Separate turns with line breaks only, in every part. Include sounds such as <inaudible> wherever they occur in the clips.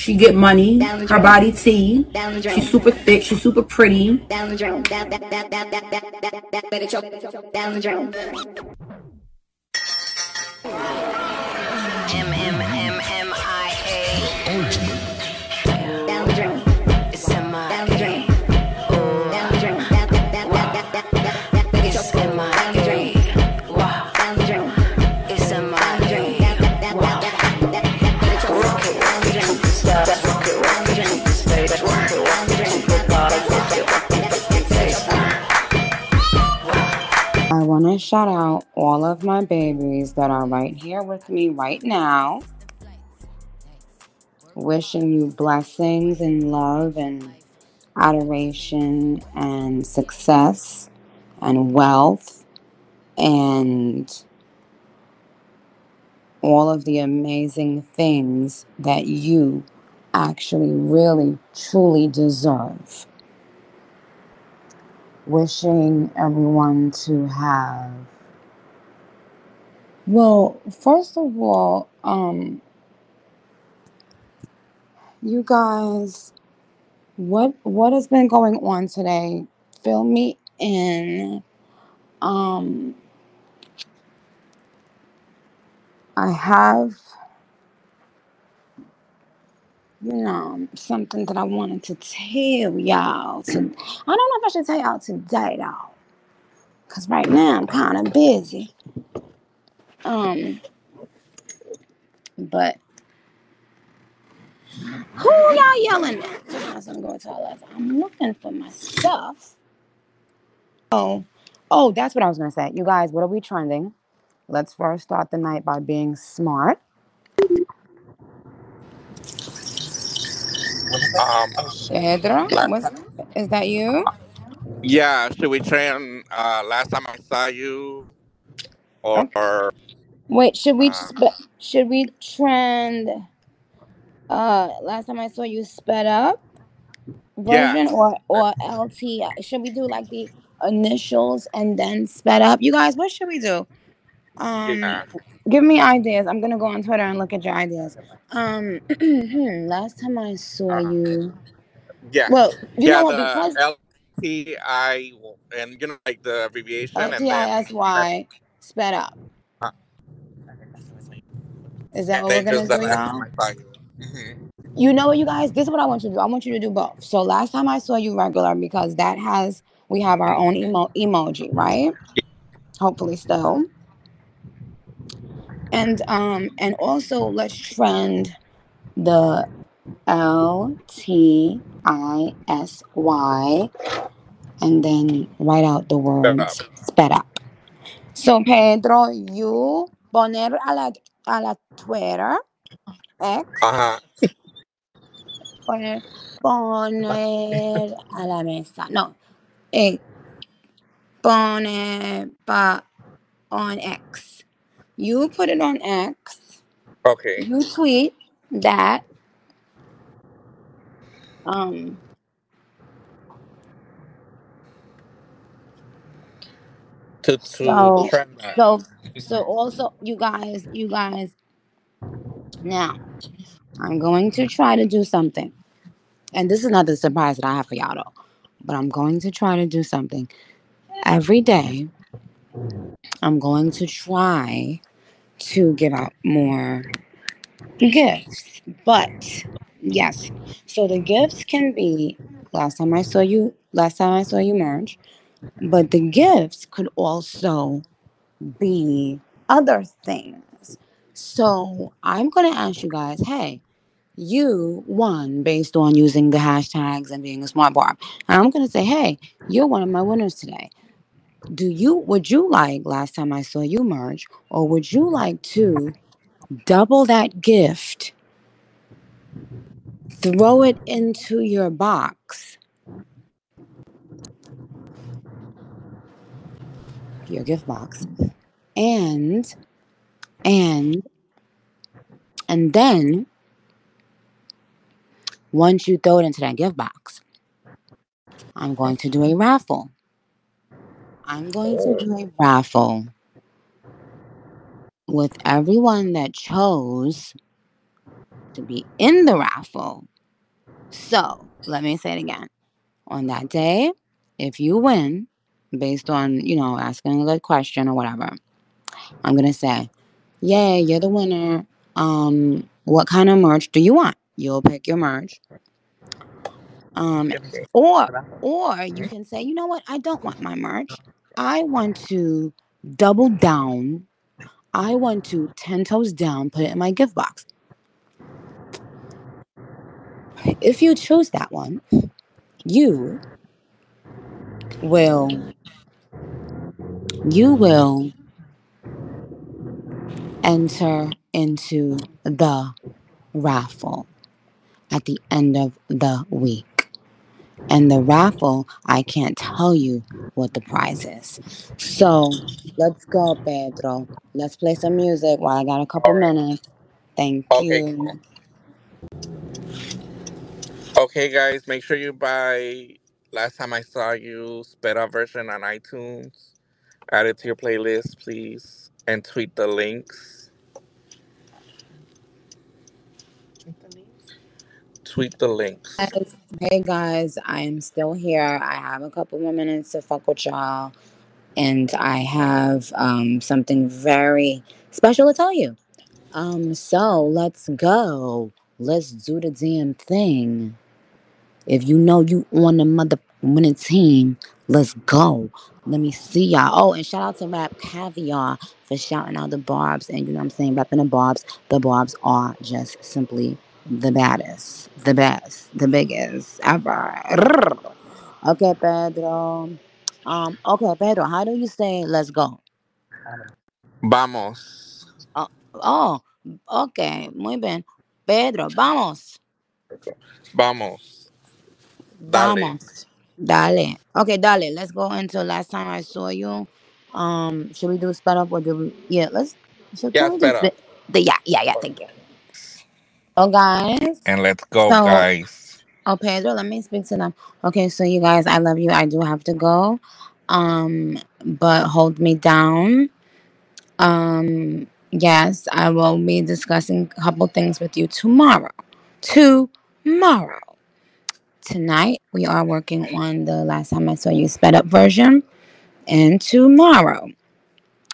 She get money. Her body T. She's super thick. She's super pretty.
Down the drain. Down, down, down, down, down, down, down, down, better. Down the drain.
Shout out all of my babies that are right here with me right now. Wishing you blessings and love and adoration and success and wealth and all of the amazing things that you actually really truly deserve. Wishing everyone to have well, first of all, um, you guys, what what has been going on today? Fill me in. Um, I have, you know, something that I wanted to tell y'all. To, I don't know if I should tell y'all today though, cause right now I'm kind of busy. Um, but who y'all yelling at? Just gonna go to I'm looking for my stuff. Oh, oh, that's what I was gonna say. You guys, what are we trending? Let's first start the night by being smart.
Um,
Pedro,
time,
is that you?
yeah, should we trend uh, last time I saw you or,
Okay.
or
Wait, should we
uh,
should we trend? Uh, last time I saw you sped up
yeah,
version or or LT. Should we do like the initials and then sped up? You guys, what should we do? Um,
yeah,
give me ideas. I'm gonna go on Twitter and look at your ideas. Um, <clears throat> last time I saw
uh,
you,
yeah,
well, you
yeah.
know what? Because
LTI and you know like the abbreviation
LTISY sped up.
uh,
Is that what we're gonna do,
last time
y'all?
I saw you. hmm
You know what, you guys? This is what I want you to do. I want you to do both. So last time I saw you regular because that has we have our own emo- emoji, right? Hopefully still. And um and also let's trend the L T I S Y and then write out the words sped up. So Pedro, you poner a la a la Twitter X poner poner a la mesa. No, eh, pone pa on X. You put it on X.
Okay.
You tweet that. Um,
To to
so so so also you guys, you guys. Now I'm going to try to do something, and this is not the surprise that I have for y'all though. But I'm going to try to do something every day. I'm going to try to give out more gifts. But yes, so the gifts can be last time I saw you, last time I saw you merge, but the gifts could also be other things. So I'm going to ask you guys, hey, you won based on using the hashtags and being a smart barb. And I'm going to say, hey, you're one of my winners today. Do you, would you like, last time I saw you merge, or would you like to double that gift, throw it into your box, your gift box, and, and, and then once you throw it into that gift box, I'm going to do a raffle. I'm going to do a raffle with everyone that chose to be in the raffle. So let me say it again. On that day, if you win, based on, you know, asking a good question or whatever, I'm gonna say, Yay, you're the winner. Um, what kind of merch do you want? You'll pick your merch. Um, or or you can say, you know what, I don't want my merch. I want to double down. I want to ten toes down, put it in my gift box. If you choose that one, you will you will enter into the raffle at the end of the week. And the raffle, I can't tell you what the prize is. So let's go, Pedro. Let's play some music while I got a couple minutes. Thank
Okay,
you.
Okay, guys, make sure you buy Last Time I Saw You sped up version on iTunes. Add it to your playlist, please. And tweet the links. Tweet the links.
Guys, Hey guys, I am still here. I have a couple more minutes to fuck with y'all. And I have um, something very special to tell you. Um, so let's go. Let's do the damn thing. If you know you on the mother winning team, let's go. Let me see y'all. Oh, and shout out to Rap Caviar for shouting out the barbs. And you know what I'm saying? Rapping the barbs. The barbs are just simply the baddest, the best, the biggest ever. Okay, Pedro. Um, okay, Pedro, how do you say let's go?
Vamos.
Oh, oh okay, muy bien. Pedro, vamos.
Vamos. Dale.
Vamos. Dale. Okay, dale. Let's go into last time I saw you. Um, should we do sped up or do we? Yeah, let's. Should,
Yeah,
we do
sped up.
spe- the yeah, yeah, yeah. Thank you. So guys,
And let's go,
So-
guys.
oh Pedro, let me speak to them. Okay, so you guys, I love you. I do have to go. Um, but hold me down. Um, yes, I will be discussing a couple things with you tomorrow. Tomorrow. Tonight we are working on the last time I saw you sped up version. And tomorrow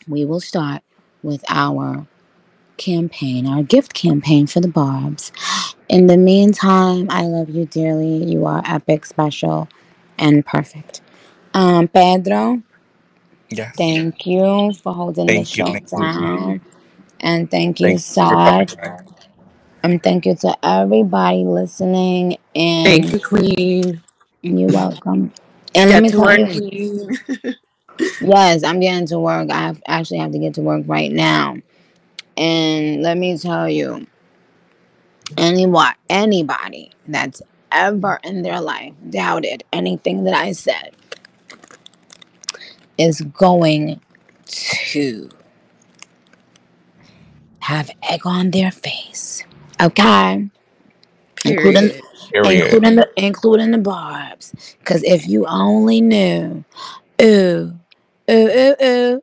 we will start with our campaign, our gift campaign for the Barbs. In the meantime, I love you dearly. You are epic, special, and perfect. Um, Pedro,
Yes.
thank you for holding
Thank
the show
thank you.
down. And thank you,
Thank you
Saj. And thank you to everybody listening. And
Thank you, Queen.
you're welcome. <laughs> And let me
to
tell
work,
you,
Queen.
yes, I'm getting to work. I have, actually have to get to work right now. And let me tell you, anyone, anybody that's ever in their life doubted anything that I said is going to have egg on their face. Okay? Including.
Period.
including the including the barbs. Cause if you only knew, ooh, ooh, ooh, ooh.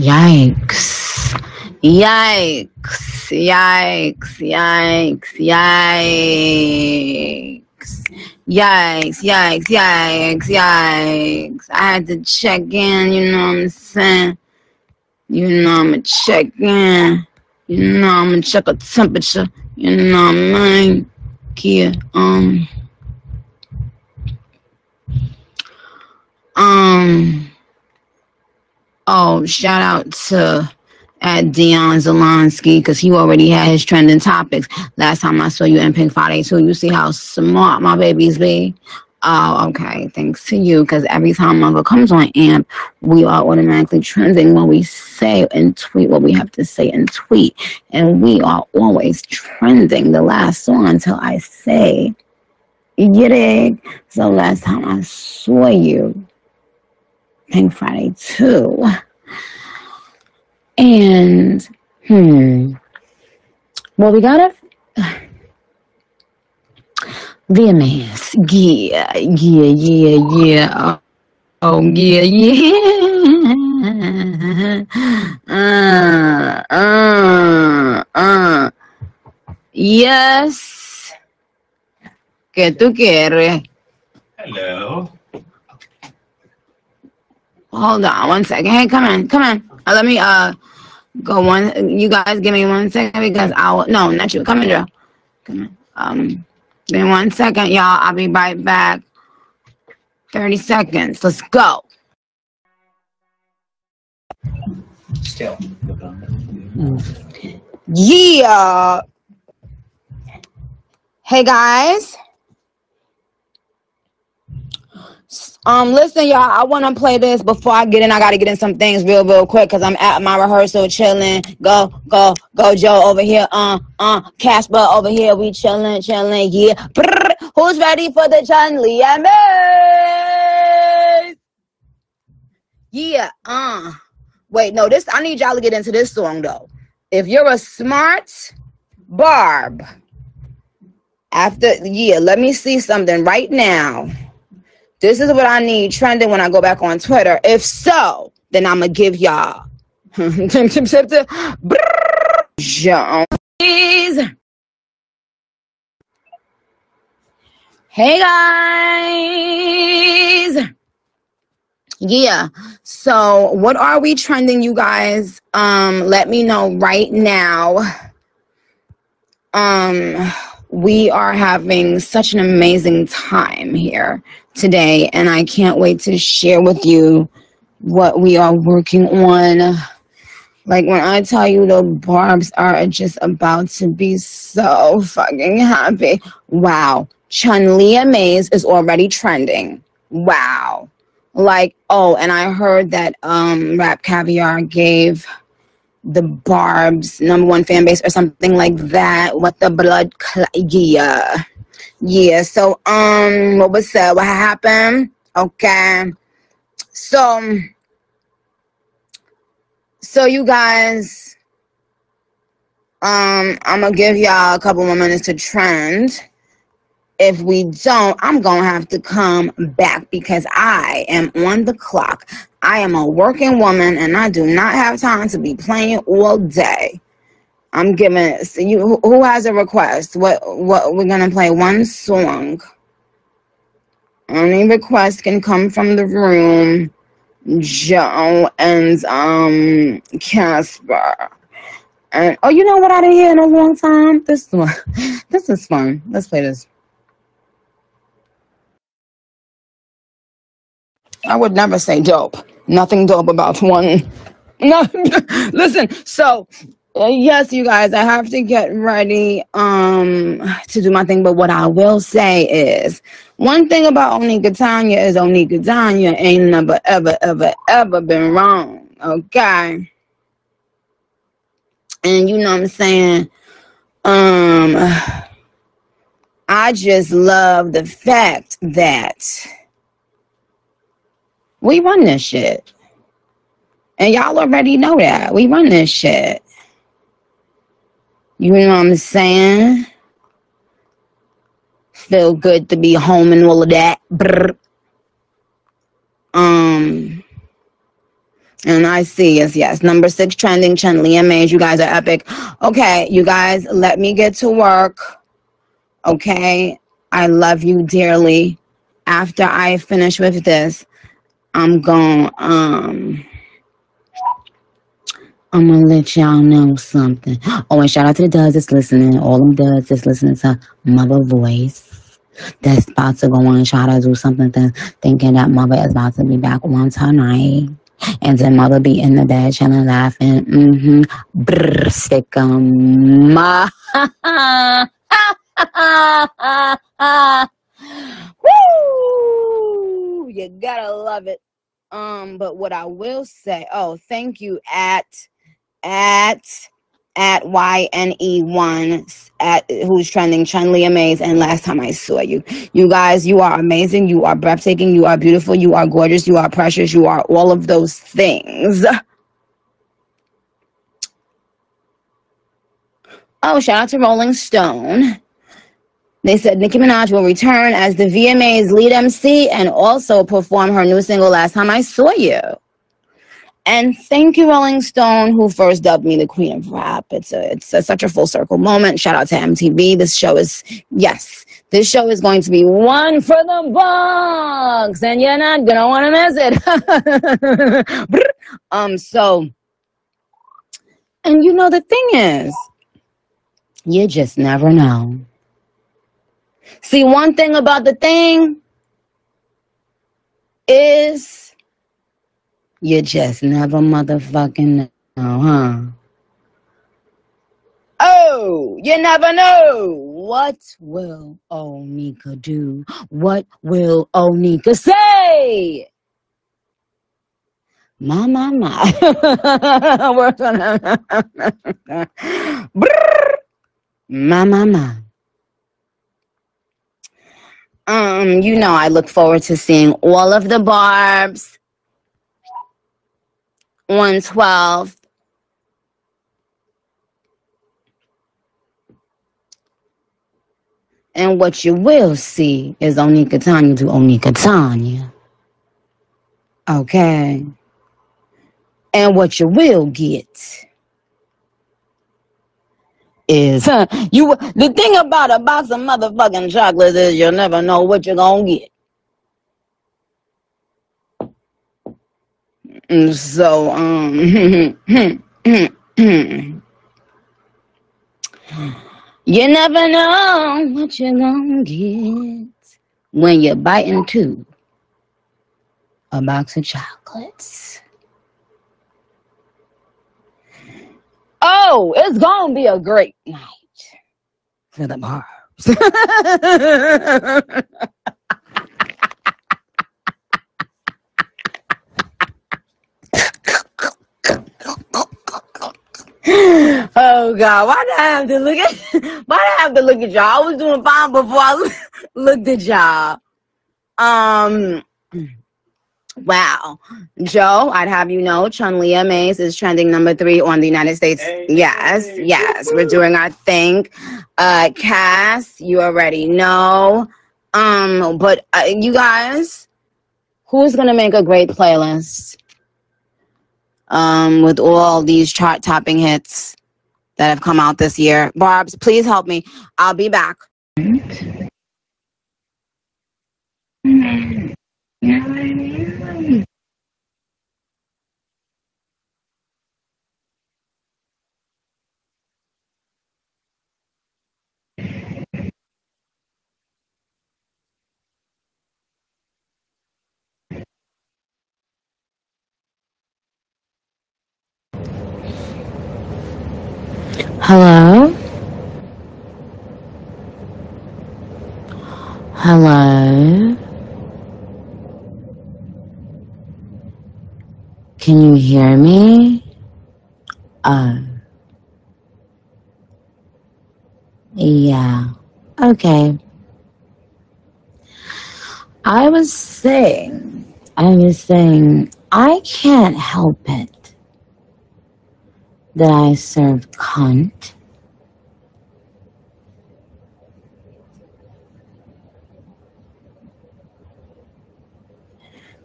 Yikes. Yikes. Yikes. Yikes. Yikes. Yikes, yikes, yikes, yikes. I had to check in, you know what I'm saying? You know I'ma check in. You know I'ma check a temperature. You know what I mean? Kia, um. Um. Oh, shout out to at Dion Zelonsky because he already had his trending topics last time I saw you in Pink Friday. So you see how smart my babies be. Oh, okay. Thanks to you, because every time Mother comes on AMP, we are automatically trending when we say and tweet what we have to say and tweet. And we are always trending the last song until I say, you dig? So last time I saw you, Pink Friday 2. And, hmm. Well, we got it. <sighs> VMAs. Yeah, yeah, yeah, yeah. Oh, yeah, yeah. <laughs> Uh, uh, uh. Yes. ¿Qué tú quieres?
Hello.
Hold on one second. Hey, come in, come in. Uh, let me uh go one. You guys give me one second because I'll. No, not you. Come in, Joe. Come in. Um, give me one second, y'all. I'll be right back. Thirty seconds. Let's go.
Still.
Yeah. Hey guys. Um, listen, y'all. I want to play this before I get in. I got to get in some things real, real quick because I'm at my rehearsal, chilling. Go, go, go, Joe over here. Uh, uh, Casper over here. We chilling, chilling. Yeah. Brrr. Who's ready for the Chun Li? Yeah. Uh. Wait, no. This I need y'all to get into this song though. If you're a smart barb, after yeah, let me see something right now. This is what I need trending when I go back on Twitter. If so, then I'm gonna give y'all. <laughs> Hey guys. Yeah. So, what are we trending you guys? Um let me know right now. Um we are having such an amazing time here today and I can't wait to share with you what we are working on. Like when I tell you the barbs are just about to be so fucking happy. Wow. Chun Li Maze is already trending. Wow. Like, oh, and I heard that um Rap Caviar gave the Barb's number one fan base or something like that. What the blood? Cl- yeah, yeah. So, um, what was that? What happened? Okay. So, so you guys, um, I'm gonna give y'all a couple more minutes to trend. If we don't, I'm gonna have to come back because I am on the clock. I am a working woman and I do not have time to be playing all day. I'm giving so you who- has a request? What what we're gonna play one song. Any request can come from the room. Joe and um Casper. And oh, you know what I didn't hear in a long time? This one, <laughs> this is fun. Let's play this. I would never say dope. Nothing dope about one. No, <laughs> listen. So, uh, yes, you guys, I have to get ready um to do my thing. But what I will say is, one thing about Onika Tanya is Onika Tanya ain't never ever ever ever been wrong. Okay, and you know what I'm saying. Um, I just love the fact that we run this shit. And y'all already know that. We run this shit. You know what I'm saying? Feel good to be home and all of that. Brr. Um, and I see, yes, yes. Number six trending, Chun Li and Maze. You guys are epic. Okay, you guys, let me get to work. Okay, I love you dearly. After I finish with this, I'm going um I'm gonna let y'all know something. Oh, and shout out to the duds that's listening, all them duds that's listening to Mother Voice. That's about to go on and try to do something, th- thinking that Mother is about to be back on tonight. And then Mother be in the bed chilling, laughing. Mm-hmm. Brr, stick 'em. <laughs> Woo! Um, but what I will say, oh, thank you at at at YNE1 at who's trending Chun Li Amaze and last time I saw you. You guys, you are amazing, you are breathtaking, you are beautiful, you are gorgeous, you are precious, you are all of those things. Oh, shout out to Rolling Stone. They said Nicki Minaj will return as the VMA's lead MC and also perform her new single Last Time I Saw You. And thank you, Rolling Stone, who first dubbed me the Queen of Rap. It's a, it's a, such a full circle moment. Shout out to MTV. This show is yes, this show is going to be one for the books, and you're not gonna want to miss it. <laughs> um, so, and you know the thing is, you just never know. See, one thing about the thing is you just never motherfucking know, huh? Oh, you never know. What will Onika do? What will Onika say? My, my, my. We're gonna. My, my, my. Um, you know, I look forward to seeing all of the barbs on 12. And what you will see is Onika Tanya to Onika Tanya. Okay. And what you will get is huh, you the thing about a box of motherfucking chocolates is you'll never know what you're gonna get. So um <laughs> you never know what you're gonna get when you're biting into a box of chocolates. Oh, it's gonna be a great night for the barbs. oh God, why did I have to look at why did I have to look at y'all? I was doing fine before I <laughs> looked at y'all. Um Wow. Joe, I'd have you know, Chun Li Mays is trending number three on the United States.
Hey,
yes,
hey,
yes.
woo,
We're doing our thing. Uh Cass, you already know. Um, but uh, you guys, who's gonna make a great playlist? Um, with all these chart topping hits that have come out this year. Barb's, please help me. I'll be back. Hello? Hello? Can you hear me? Oh. Yeah. Okay. I was saying, I was saying, I can't help it that I serve cunt.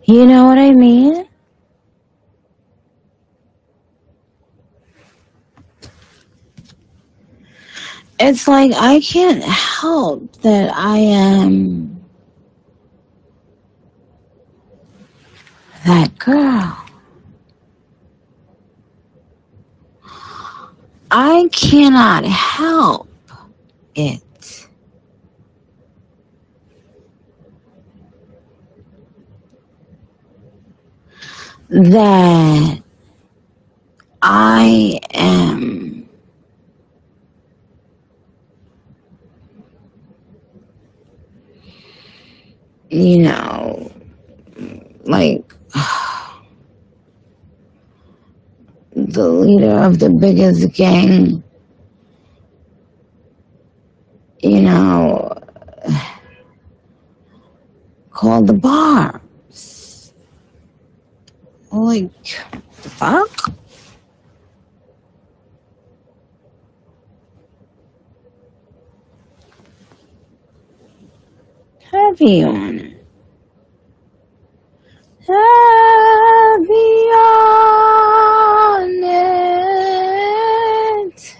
You know what I mean? It's like I can't help that I am that girl. I cannot help it. That I am you know, like the leader of the biggest gang, you know, called the Barbs. Like, the fuck? Heavy on it. Heavy on it.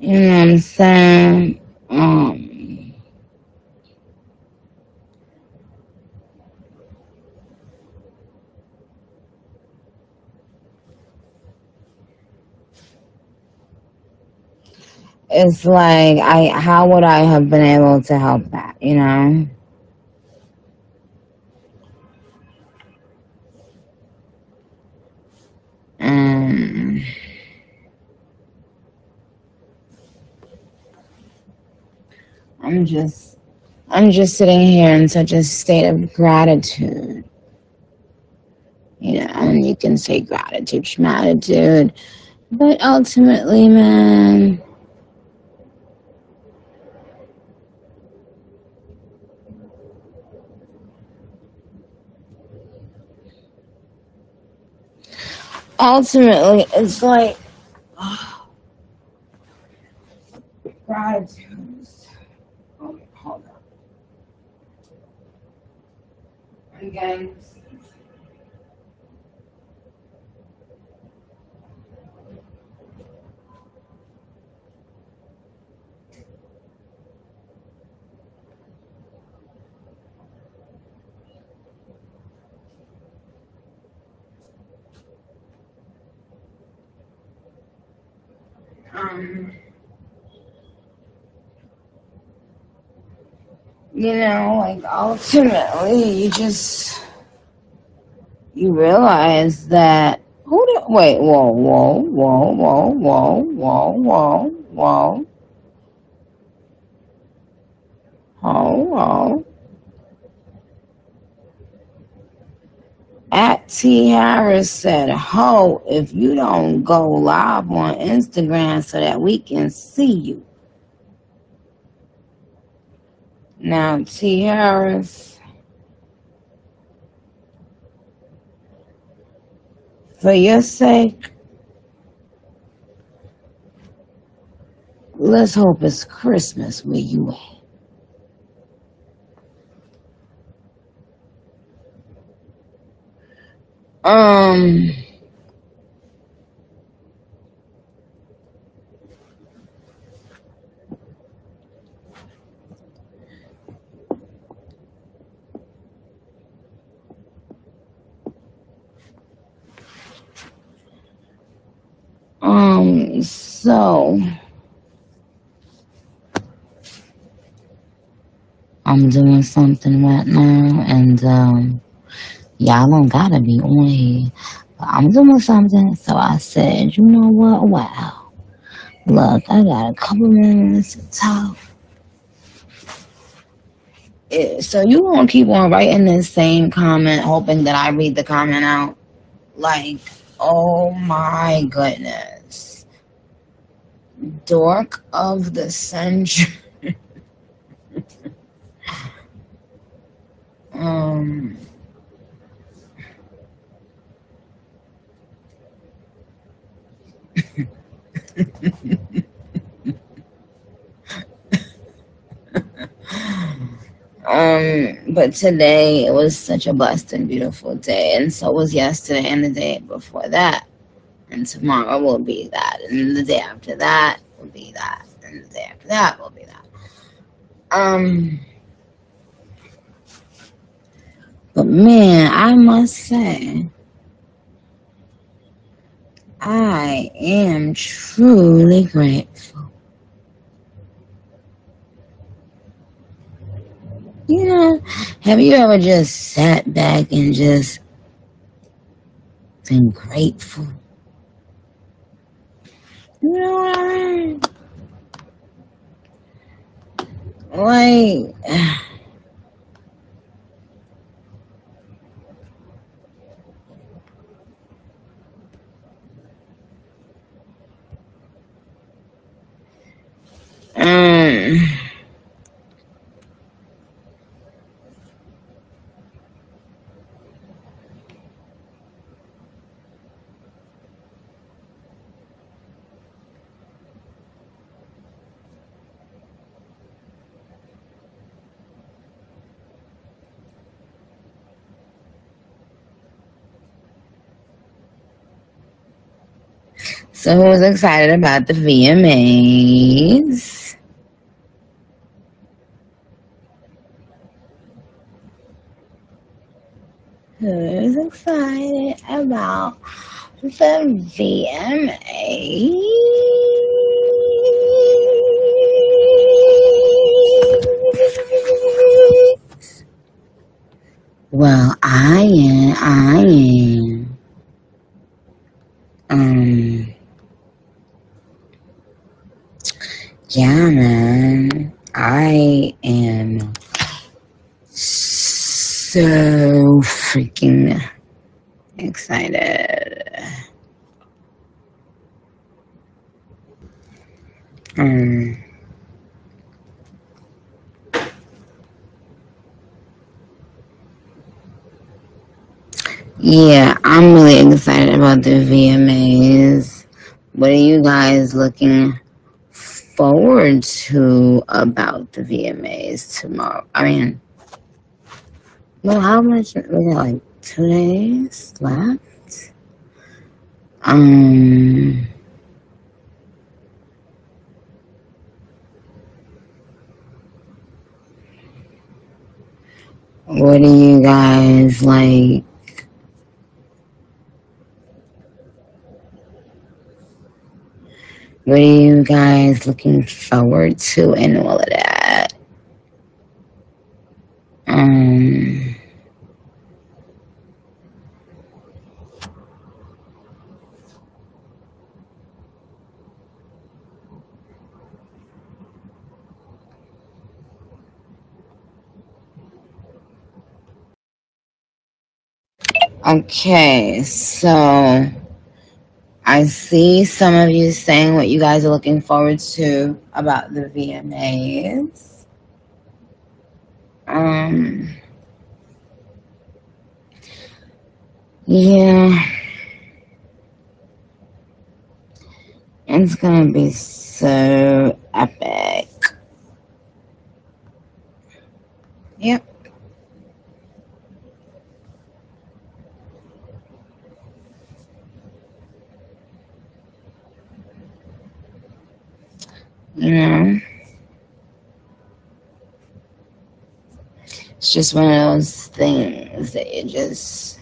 You know what I'm saying? Um, it's like I how would I have been able to help that, you know? Um, I'm just I'm just sitting here in such a state of gratitude. You know, and you can say gratitude, gratitude, but ultimately, man, ultimately, it's like. Oh, hold on. Again. Um, you know, like ultimately, you just you realize that who wait? Whoa, whoa, whoa, whoa, whoa, whoa, whoa, whoa, whoa, whoa. At T Harris said, Ho, if you don't go live on Instagram so that we can see you. Now, Harris, for your sake, let's hope it's Christmas where you at. Um, um, so I'm doing something right now, and um, y'all don't gotta be on here, but I'm doing something. So I said, you know what? Wow, look, I got a couple minutes to talk. Eh, So you gonna keep on writing this same comment, hoping that I read the comment out? Like, oh my goodness, dork of the century. <laughs> um. <laughs> Um, but today it was such a blessed and beautiful day, and so was yesterday and the day before that, and tomorrow will be that, and the day after that will be that, and the day after that will be that. Um, but man, I must say, I am truly grateful. You know, have you ever just sat back and just been grateful? You know what I mean? Like, <sighs> So who's excited about the VMAs? Who's excited about the VMAs? Well, I am. I am. Um. Yeah, man. I am so freaking excited. Um. Yeah, I'm really excited about the VMAs. What are you guys looking forward to about the VMAs tomorrow? I mean, well, how much? We like two days left. Um, what do you guys like? What are you guys looking forward to in all of that? Um, okay, so I see some of you saying what you guys are looking forward to about the VMAs. Um, yeah, it's gonna be so epic. Yep. You know, it's just one of those things that you just,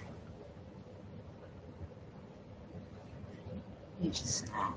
you just know.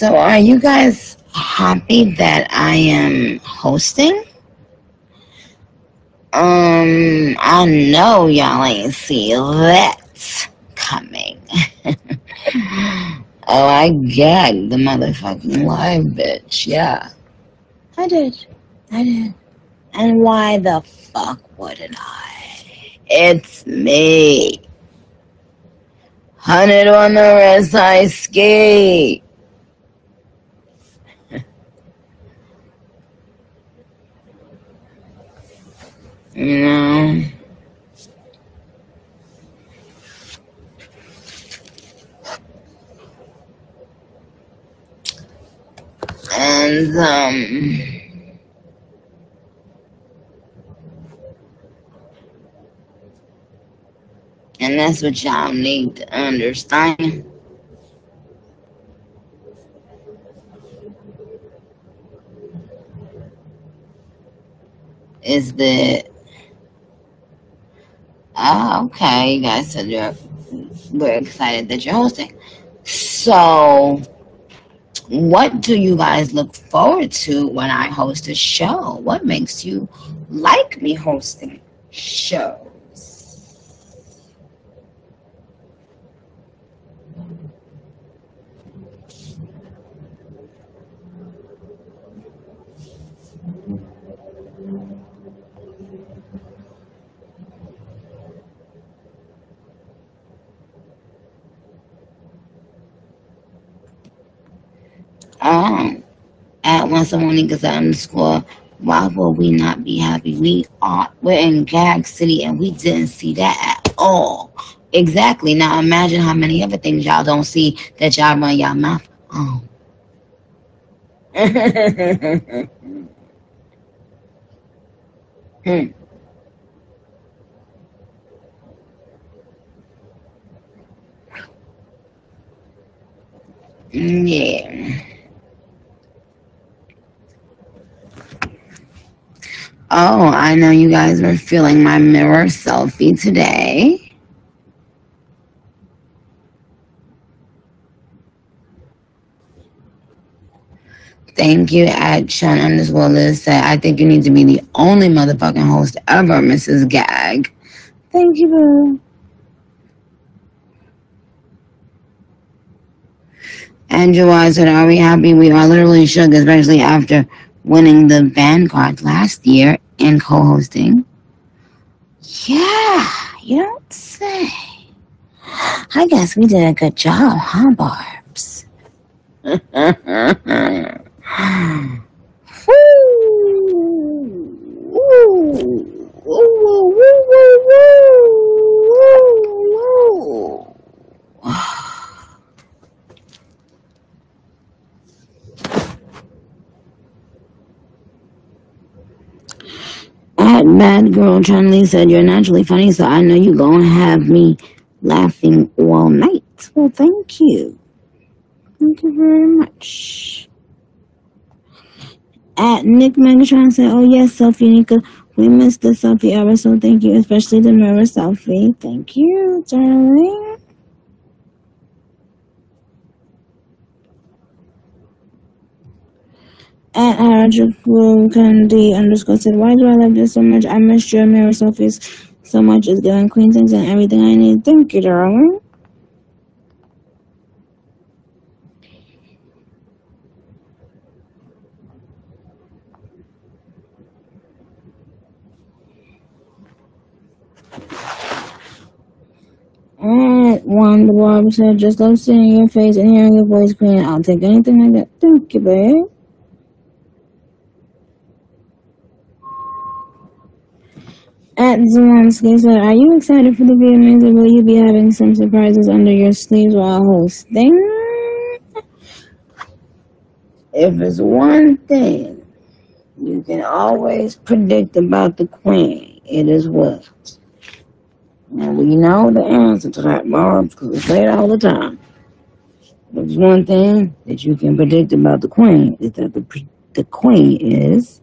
So, are you guys happy that I am hosting? Um, I know y'all ain't see that coming. <laughs> oh, I gagged the motherfucking live bitch. Yeah, I did. I did. And why the fuck wouldn't I? It's me. Hundred on the rest I ski. Know? And um And that's what y'all need to understand. Is that okay, you guys said you're we're excited that you're hosting. So what do you guys look forward to when I host a show? What makes you like me hosting shows? Um, at once Monica's underscore. Why will we not be happy? We are we're in Gag City and we didn't see that at all. Exactly. Now imagine how many other things y'all don't see that y'all run y'all mouth on. <laughs> hmm. Yeah. Oh, I know you guys are feeling my mirror selfie today. Thank you at Sean underscore Liz said, I think you need to be the only motherfucking host ever, Mrs. Gag. Thank you, boo. Andrew Wise said, Are we happy? We are literally shook, especially after winning the Vanguard last year and co hosting. Yeah, you don't say. I guess we did a good job, huh, Barbs? At Bad Girl Chun-Li said, You're naturally funny, so I know you're gonna have me laughing all night. Well, thank you. Thank you very much. At Nick Megatron said, Oh, yes, selfie, Nika. We missed the selfie era, so thank you, especially the mirror selfie. Thank you, darling. At Harajuku Candy underscore said, Why do I love this so much? I miss your mirror selfies so much. It's giving queen things and everything I need. Thank you, darling. At one, the Barb said, Just love seeing your face and hearing your voice, queen. I'll take anything I get. Thank you, babe. At Zelensky said, Are you excited for the VMAs or will you be having some surprises under your sleeves while hosting? If it's one thing you can always predict about the queen, it is what? And we know the answer to that, Barb, because we say it all the time. There's one thing that you can predict about the queen, is that the, the queen is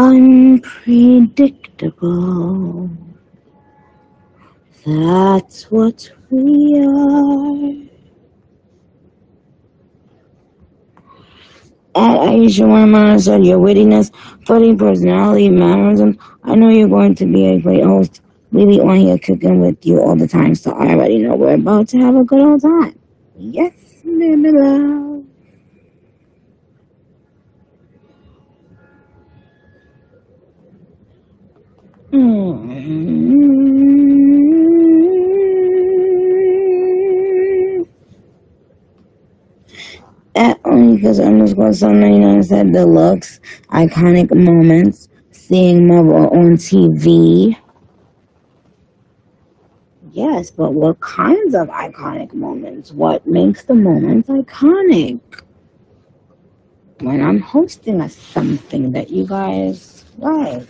unpredictable. That's what we are. At Aisha Wyman said, Your wittiness, funny personality, mannerism. I know you're going to be a great host. We be on here cooking with you all the time, so I already know we're about to have a good old time. Yes, baby love. Mm. At only because underscore some 99 said deluxe iconic moments seeing Marvel on TV. Yes, but what kinds of iconic moments? What makes the moments iconic? When I'm hosting a something that you guys like.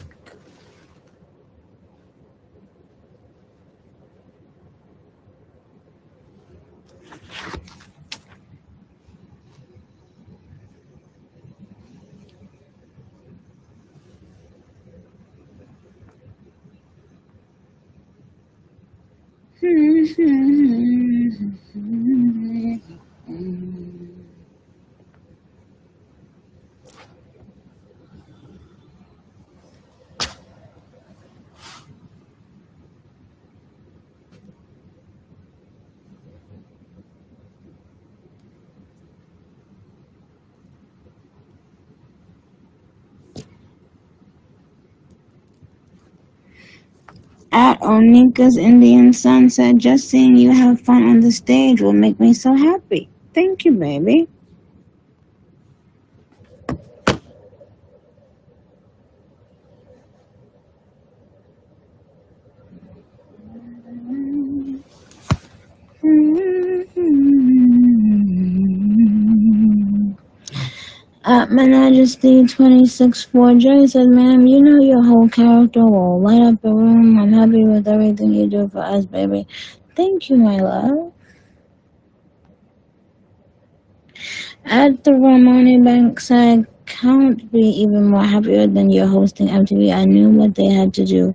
At Onika's Indian Sun said, just seeing you have fun on the stage will make me so happy.
Thank you, baby. At Majesty 264 J said, Ma'am, you know your whole character will light up the room. I'm happy with everything you do for us, baby. Thank you, my love. At the Bank said, Can't be even more happier than you're hosting MTV. I knew what they had to do.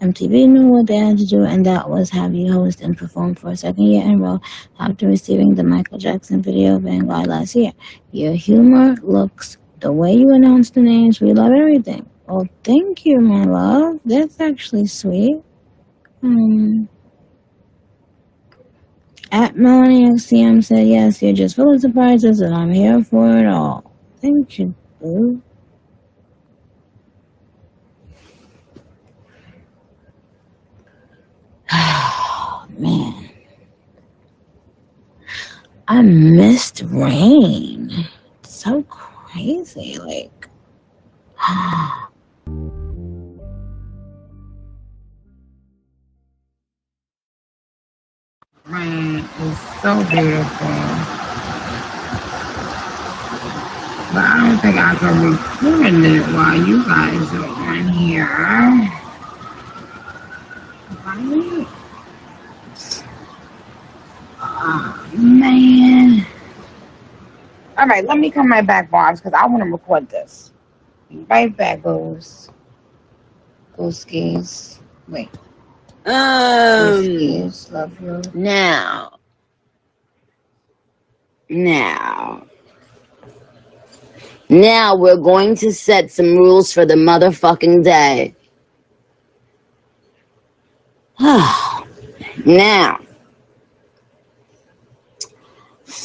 MTV knew what they had to do, and that was have you host and perform for a second year in a row after receiving the Michael Jackson video Vanguard last year. Your humor, looks, the way you announce the names, we love everything. Oh, thank you, my love. That's actually sweet. Um, at Melanie XCM said, Yes, you're just full of surprises, and I'm here for it all. Thank you, boo. Man. I missed rain. It's so crazy. Like, <gasps> rain is so beautiful. But I don't think I can record it while you guys are on here. Oh, man. All right, let me come right back, Barbs, because I want to record this. Right back, goes. Go skis. Wait.
Um,
skis. Love you.
now, now, now we're going to set some rules for the motherfucking day. <sighs> now,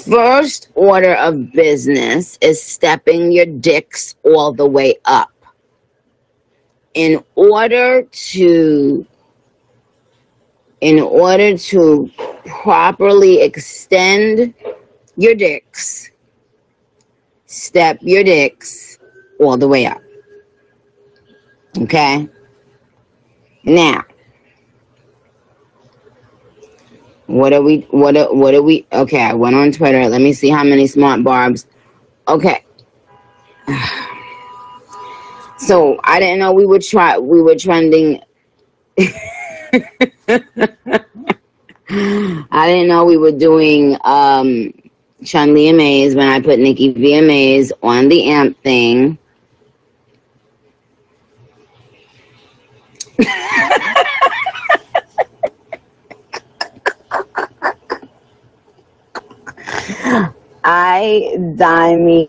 first order of business is stepping your dicks all the way up. In order to in order to properly extend your dicks, step your dicks all the way up. Okay? Now, what are we what are, what are we okay, I went on Twitter. Let me see how many smart barbs. Okay. <sighs> So, I didn't know we would try we were trending <laughs> I didn't know we were doing um Chun Li Amaze when I put Nicki VMAs on the amp thing. <laughs> I dime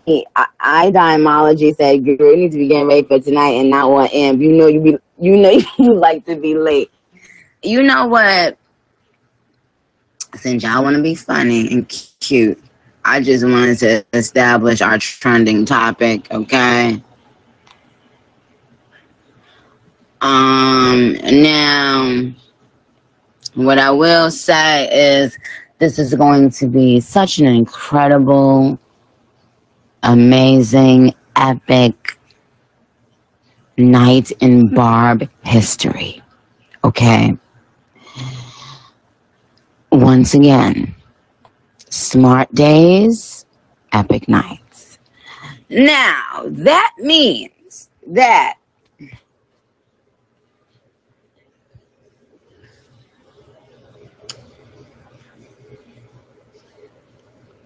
I, dimology said girl you need to be getting ready for tonight and not on amp. You know you be you know <laughs> you like to be late. You know what? Since y'all want to be funny and cute, I just wanted to establish our trending topic, okay? Um, now, what I will say is this is going to be such an incredible, amazing, epic night in mm-hmm. Barb history, okay? Once again, smart days, epic nights. Now, that means that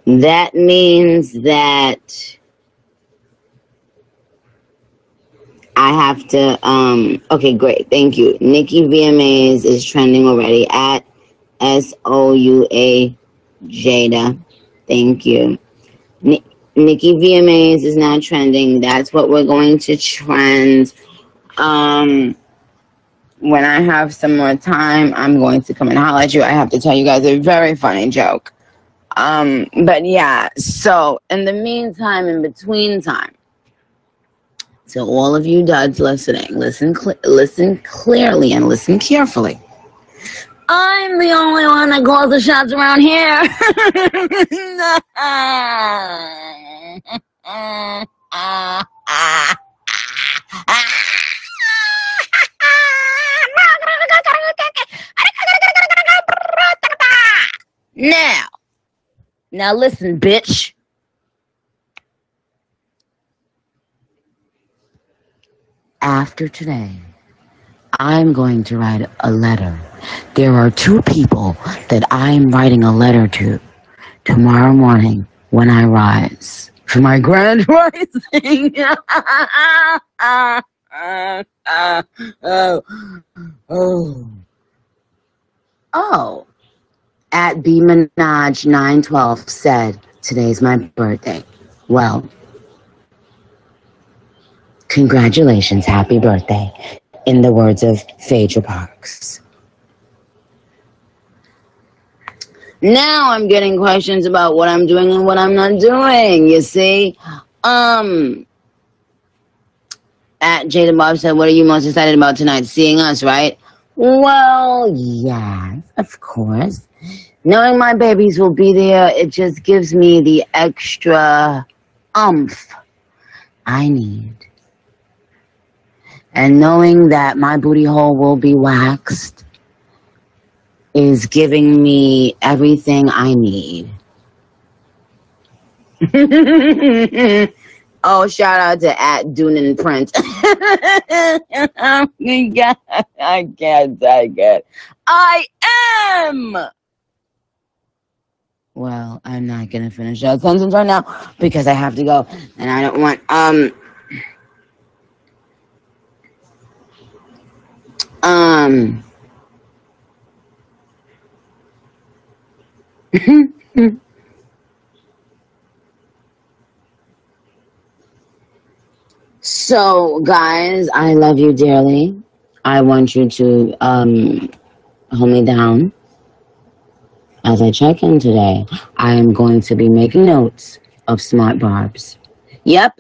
that means that I have to um okay great. Thank you. Nicki VMAs is trending already at S O U A Jada thank you. Ni- Nicki VMAs is now trending. That's what we're going to trend. Um when I have some more time I'm going to come and holler at you. I have to tell you guys a very funny joke um but yeah so in the meantime in between time to all of you duds listening, listen, cl- listen clearly and listen carefully. I'm the only one that calls the shots around here. <laughs> now, now listen, bitch. After today, I'm going to write a letter. There are two people that I'm writing a letter to tomorrow morning when I rise for my grand <laughs> rising. <laughs> oh, oh, oh. At B Minaj 912 said, Today's my birthday. Well, congratulations, happy birthday in the words of Phaedra Parks. Now I'm getting questions about what I'm doing and what I'm not doing, you see? Um at Jada Bob said, What are you most excited about tonight? Seeing us, right? Well, yes, of course. Knowing my babies will be there, it just gives me the extra umph I need and knowing that my booty hole will be waxed is giving me everything I need. <laughs> oh, shout out to at Dunan Prince. <laughs> I can't, I can't, I am. Well, I'm not gonna finish that sentence right now because I have to go, and I don't want um Um. <laughs> so, guys, I love you dearly. I want you to um, hold me down. As I check in today, I am going to be making notes of smart barbs. Yep.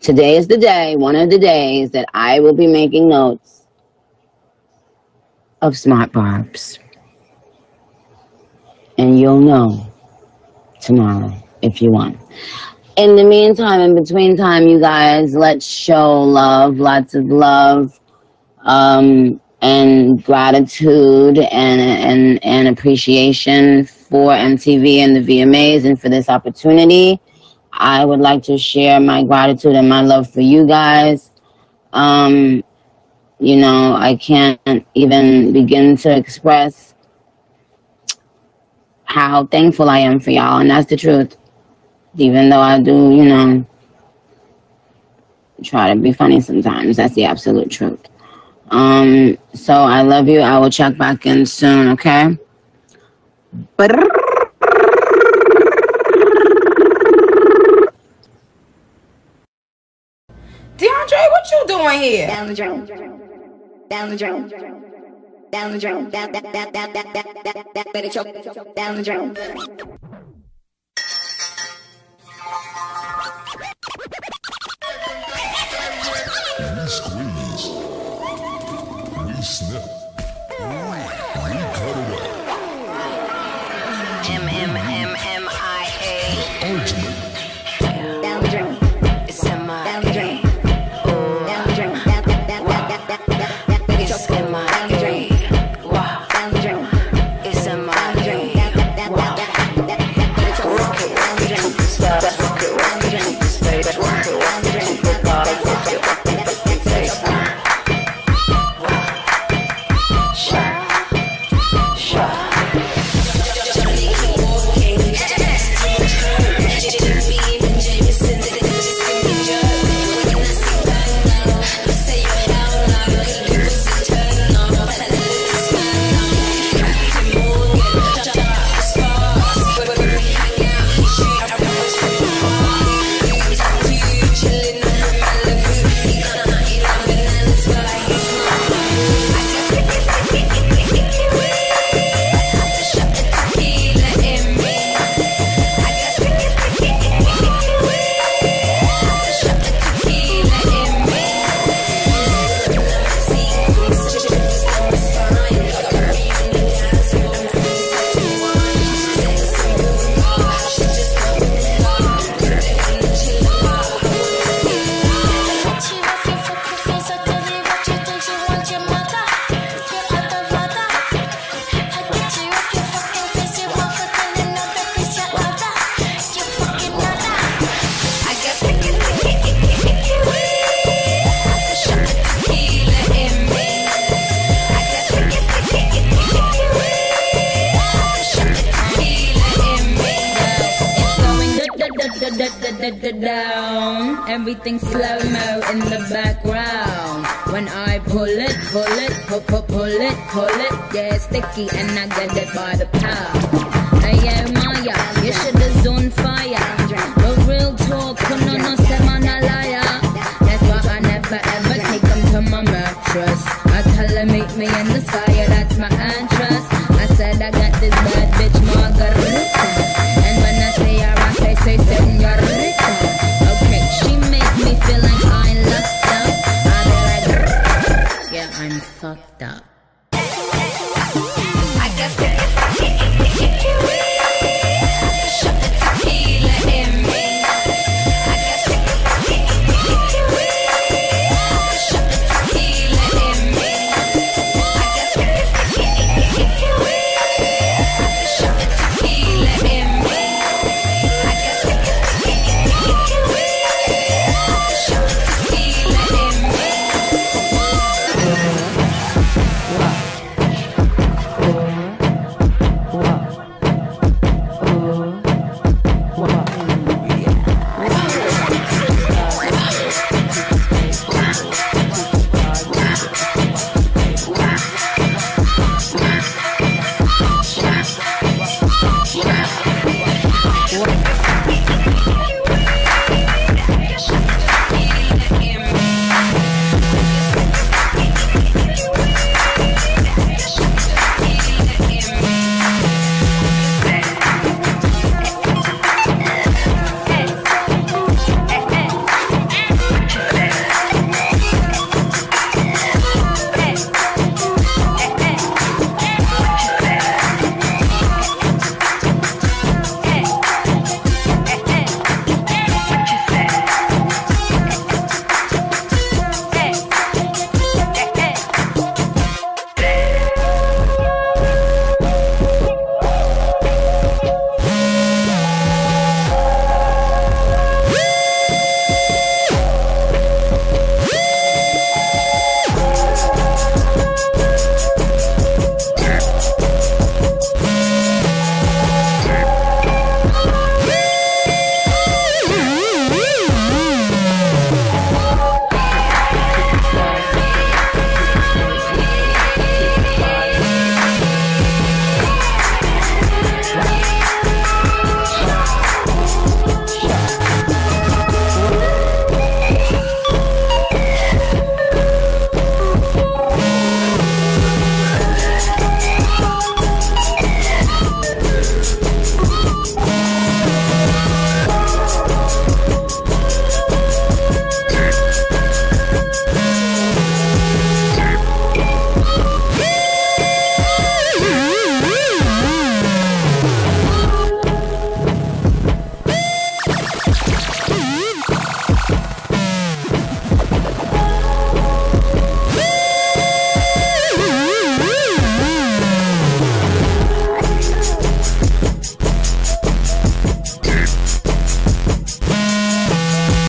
Today is the day, one of the days that I will be making notes of smart barbs. And you'll know tomorrow if you want. In the meantime, in between time, you guys, let's show love, lots of love, um, and gratitude and, and, and appreciation for MTV and the VMAs and for this opportunity. I would like to share my gratitude and my love for you guys. Um, you know, I can't even begin to express how thankful I am for y'all, and that's the truth. Even though I do, you know, try to be funny sometimes, that's the absolute truth. Um, so I love you. I will check back in soon, okay? But
DeAndre, what you doing here?
Down the drain. Down the drain. Down the drain. Down, down, down, down, down, down, down, down, better choke. Down the drain.
We
down.
Everything